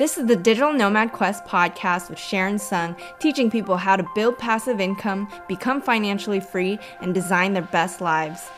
This is the Digital Nomad Quest podcast with Sharon Tseung, teaching people how to build passive income, become financially free, and design their best lives.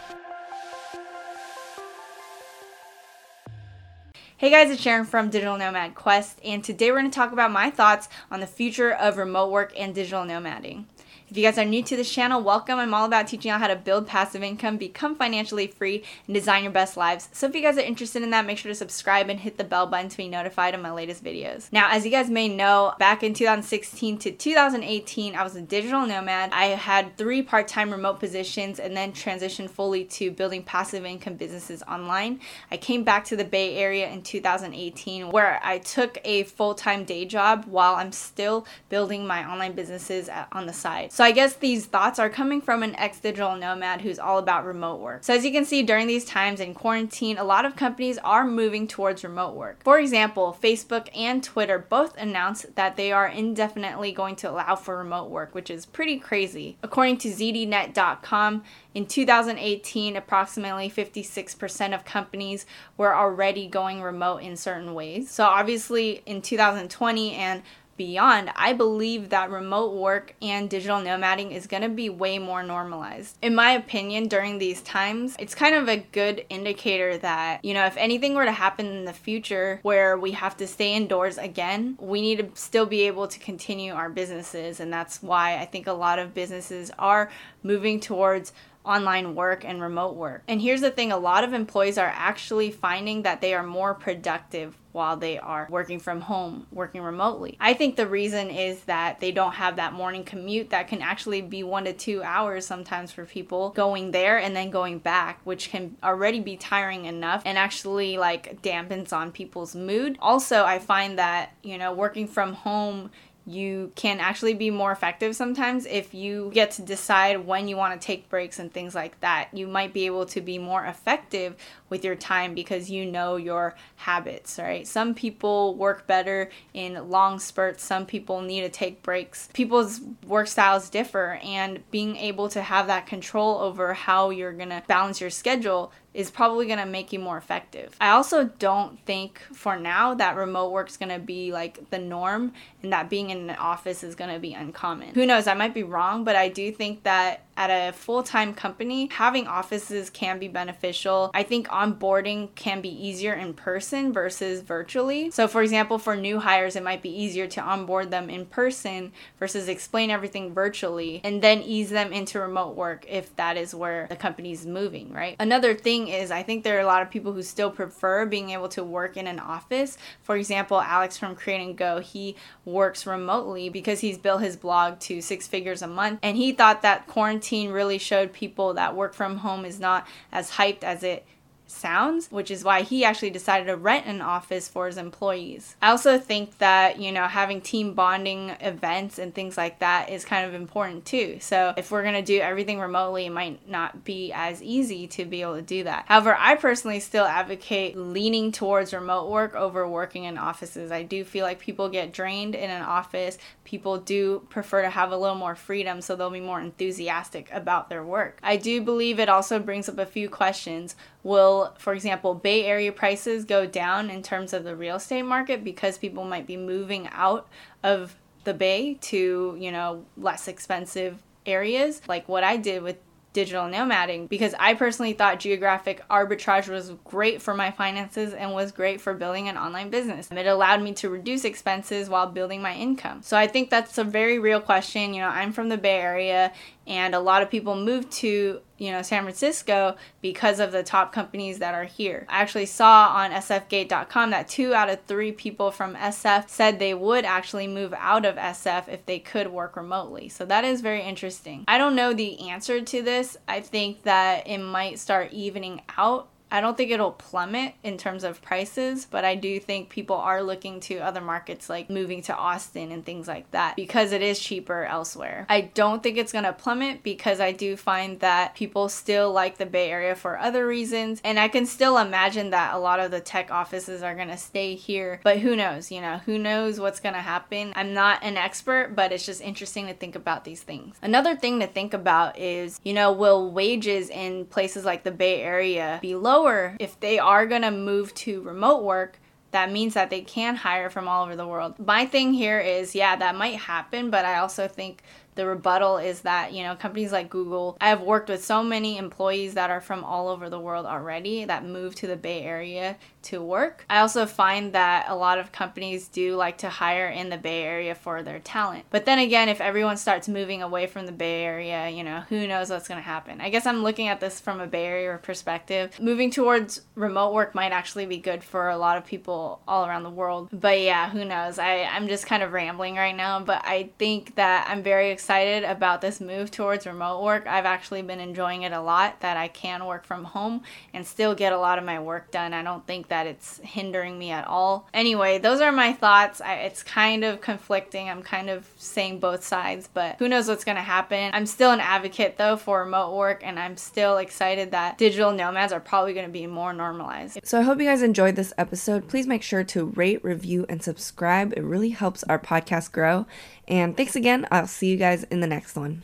Hey guys, it's Sharon from Digital Nomad Quest, and today we're going to talk about my thoughts on the future of remote work and digital nomading. If you guys are new to this channel, welcome. I'm all about teaching you how to build passive income, become financially free, and design your best lives. So if you guys are interested in that, make sure to subscribe and hit the bell button to be notified of my latest videos. Now, as you guys may know, back in 2016 to 2018, I was a digital nomad. I had three part-time remote positions and then transitioned fully to building passive income businesses online. I came back to the Bay Area in 2018 where I took a full-time day job while I'm still building my online businesses uh, on the side. So so I guess these thoughts are coming from an ex digital nomad who's all about remote work. So as you can see, during these times in quarantine, a lot of companies are moving towards remote work. For example, Facebook and Twitter both announced that they are indefinitely going to allow for remote work, which is pretty crazy. According to ZDNet.com, in 2018, approximately 56% of companies were already going remote in certain ways. So, obviously, in 2020 and beyond, I believe that remote work and digital nomading is going to be way more normalized. In my opinion, during these times, it's kind of a good indicator that, you know, if anything were to happen in the future where we have to stay indoors again, we need to still be able to continue our businesses. And that's why I think a lot of businesses are moving towards online work and remote work. And here's the thing a lot of employees are actually finding that they are more productive while they are working from home, working remotely. I think the reason is that they don't have that morning commute that can actually be one to two hours sometimes for people going there and then going back, which can already be tiring enough and actually like dampens on people's mood. Also, I find that, you know, working from home, you can actually be more effective sometimes if you get to decide when you want to take breaks and things like that. You might be able to be more effective with your time because you know your habits, right? Some people work better in long spurts, some people need to take breaks. People's work styles differ, and being able to have that control over how you're going to balance your schedule is probably going to make you more effective. I also don't think for now that remote work is going to be like the norm and that being in an office is going to be uncommon. Who knows, I might be wrong, but I do think that at a full time company, having offices can be beneficial. I think onboarding can be easier in person versus virtually. So, for example, for new hires, it might be easier to onboard them in person versus explain everything virtually and then ease them into remote work if that is where the company is moving, right? Another thing is, I think there are a lot of people who still prefer being able to work in an office. For example, Alex from Create and Go, he works remotely because he's built his blog to six figures a month and he thought that quarantine quarantine really showed people that work from home is not as hyped as it sounds, which is why he actually decided to rent an office for his employees. I also think that, you know, having team bonding events and things like that is kind of important too. So if we're going to do everything remotely, it might not be as easy to be able to do that. However, I personally still advocate leaning towards remote work over working in offices. I do feel like people get drained in an office. People do prefer to have a little more freedom, so they'll be more enthusiastic about their work. I do believe it also brings up a few questions. Will for example, Bay Area prices go down in terms of the real estate market because people might be moving out of the Bay to, you know, less expensive areas, like what I did with digital nomading because I personally thought geographic arbitrage was great for my finances and was great for building an online business. It allowed me to reduce expenses while building my income. So I think that's a very real question. You know, I'm from the Bay Area and a lot of people move to you know San Francisco because of the top companies that are here. I actually saw on sfgate.com that 2 out of 3 people from SF said they would actually move out of SF if they could work remotely. So that is very interesting. I don't know the answer to this. I think that it might start evening out I don't think it'll plummet in terms of prices, but I do think people are looking to other markets like moving to Austin and things like that because it is cheaper elsewhere. I don't think it's going to plummet because I do find that people still like the Bay Area for other reasons. And I can still imagine that a lot of the tech offices are going to stay here, but who knows? You know, who knows what's going to happen? I'm not an expert, but it's just interesting to think about these things. Another thing to think about is, you know, will wages in places like the Bay Area be low? Lower if they are going to move to remote work that means that they can hire from all over the world. My thing here is, yeah, that might happen, but I also think the rebuttal is that you know companies like google i have worked with so many employees that are from all over the world already that move to the bay area to work. I also find that a lot of companies do like to hire in the bay area for their talent. But then again if everyone starts moving away from the bay area you know who knows what's going to happen. I guess i'm looking at this from a bay area perspective. Moving towards remote work might actually be good for a lot of people all around the world. But yeah who knows? I i'm just kind of rambling right now but i think that i'm very excited about this move towards remote work. I've actually been enjoying it a lot that I can work from home and still get a lot of my work done. I don't think that it's hindering me at all. Anyway, those are my thoughts. I, it's kind of conflicting. I'm kind of saying both sides, but who knows what's going to happen. I'm still an advocate though for remote work and I'm still excited that digital nomads are probably going to be more normalized. So I hope you guys enjoyed this episode. Please make sure to rate, review, and subscribe. It really helps our podcast grow. And thanks again. I'll see you guys in the next one.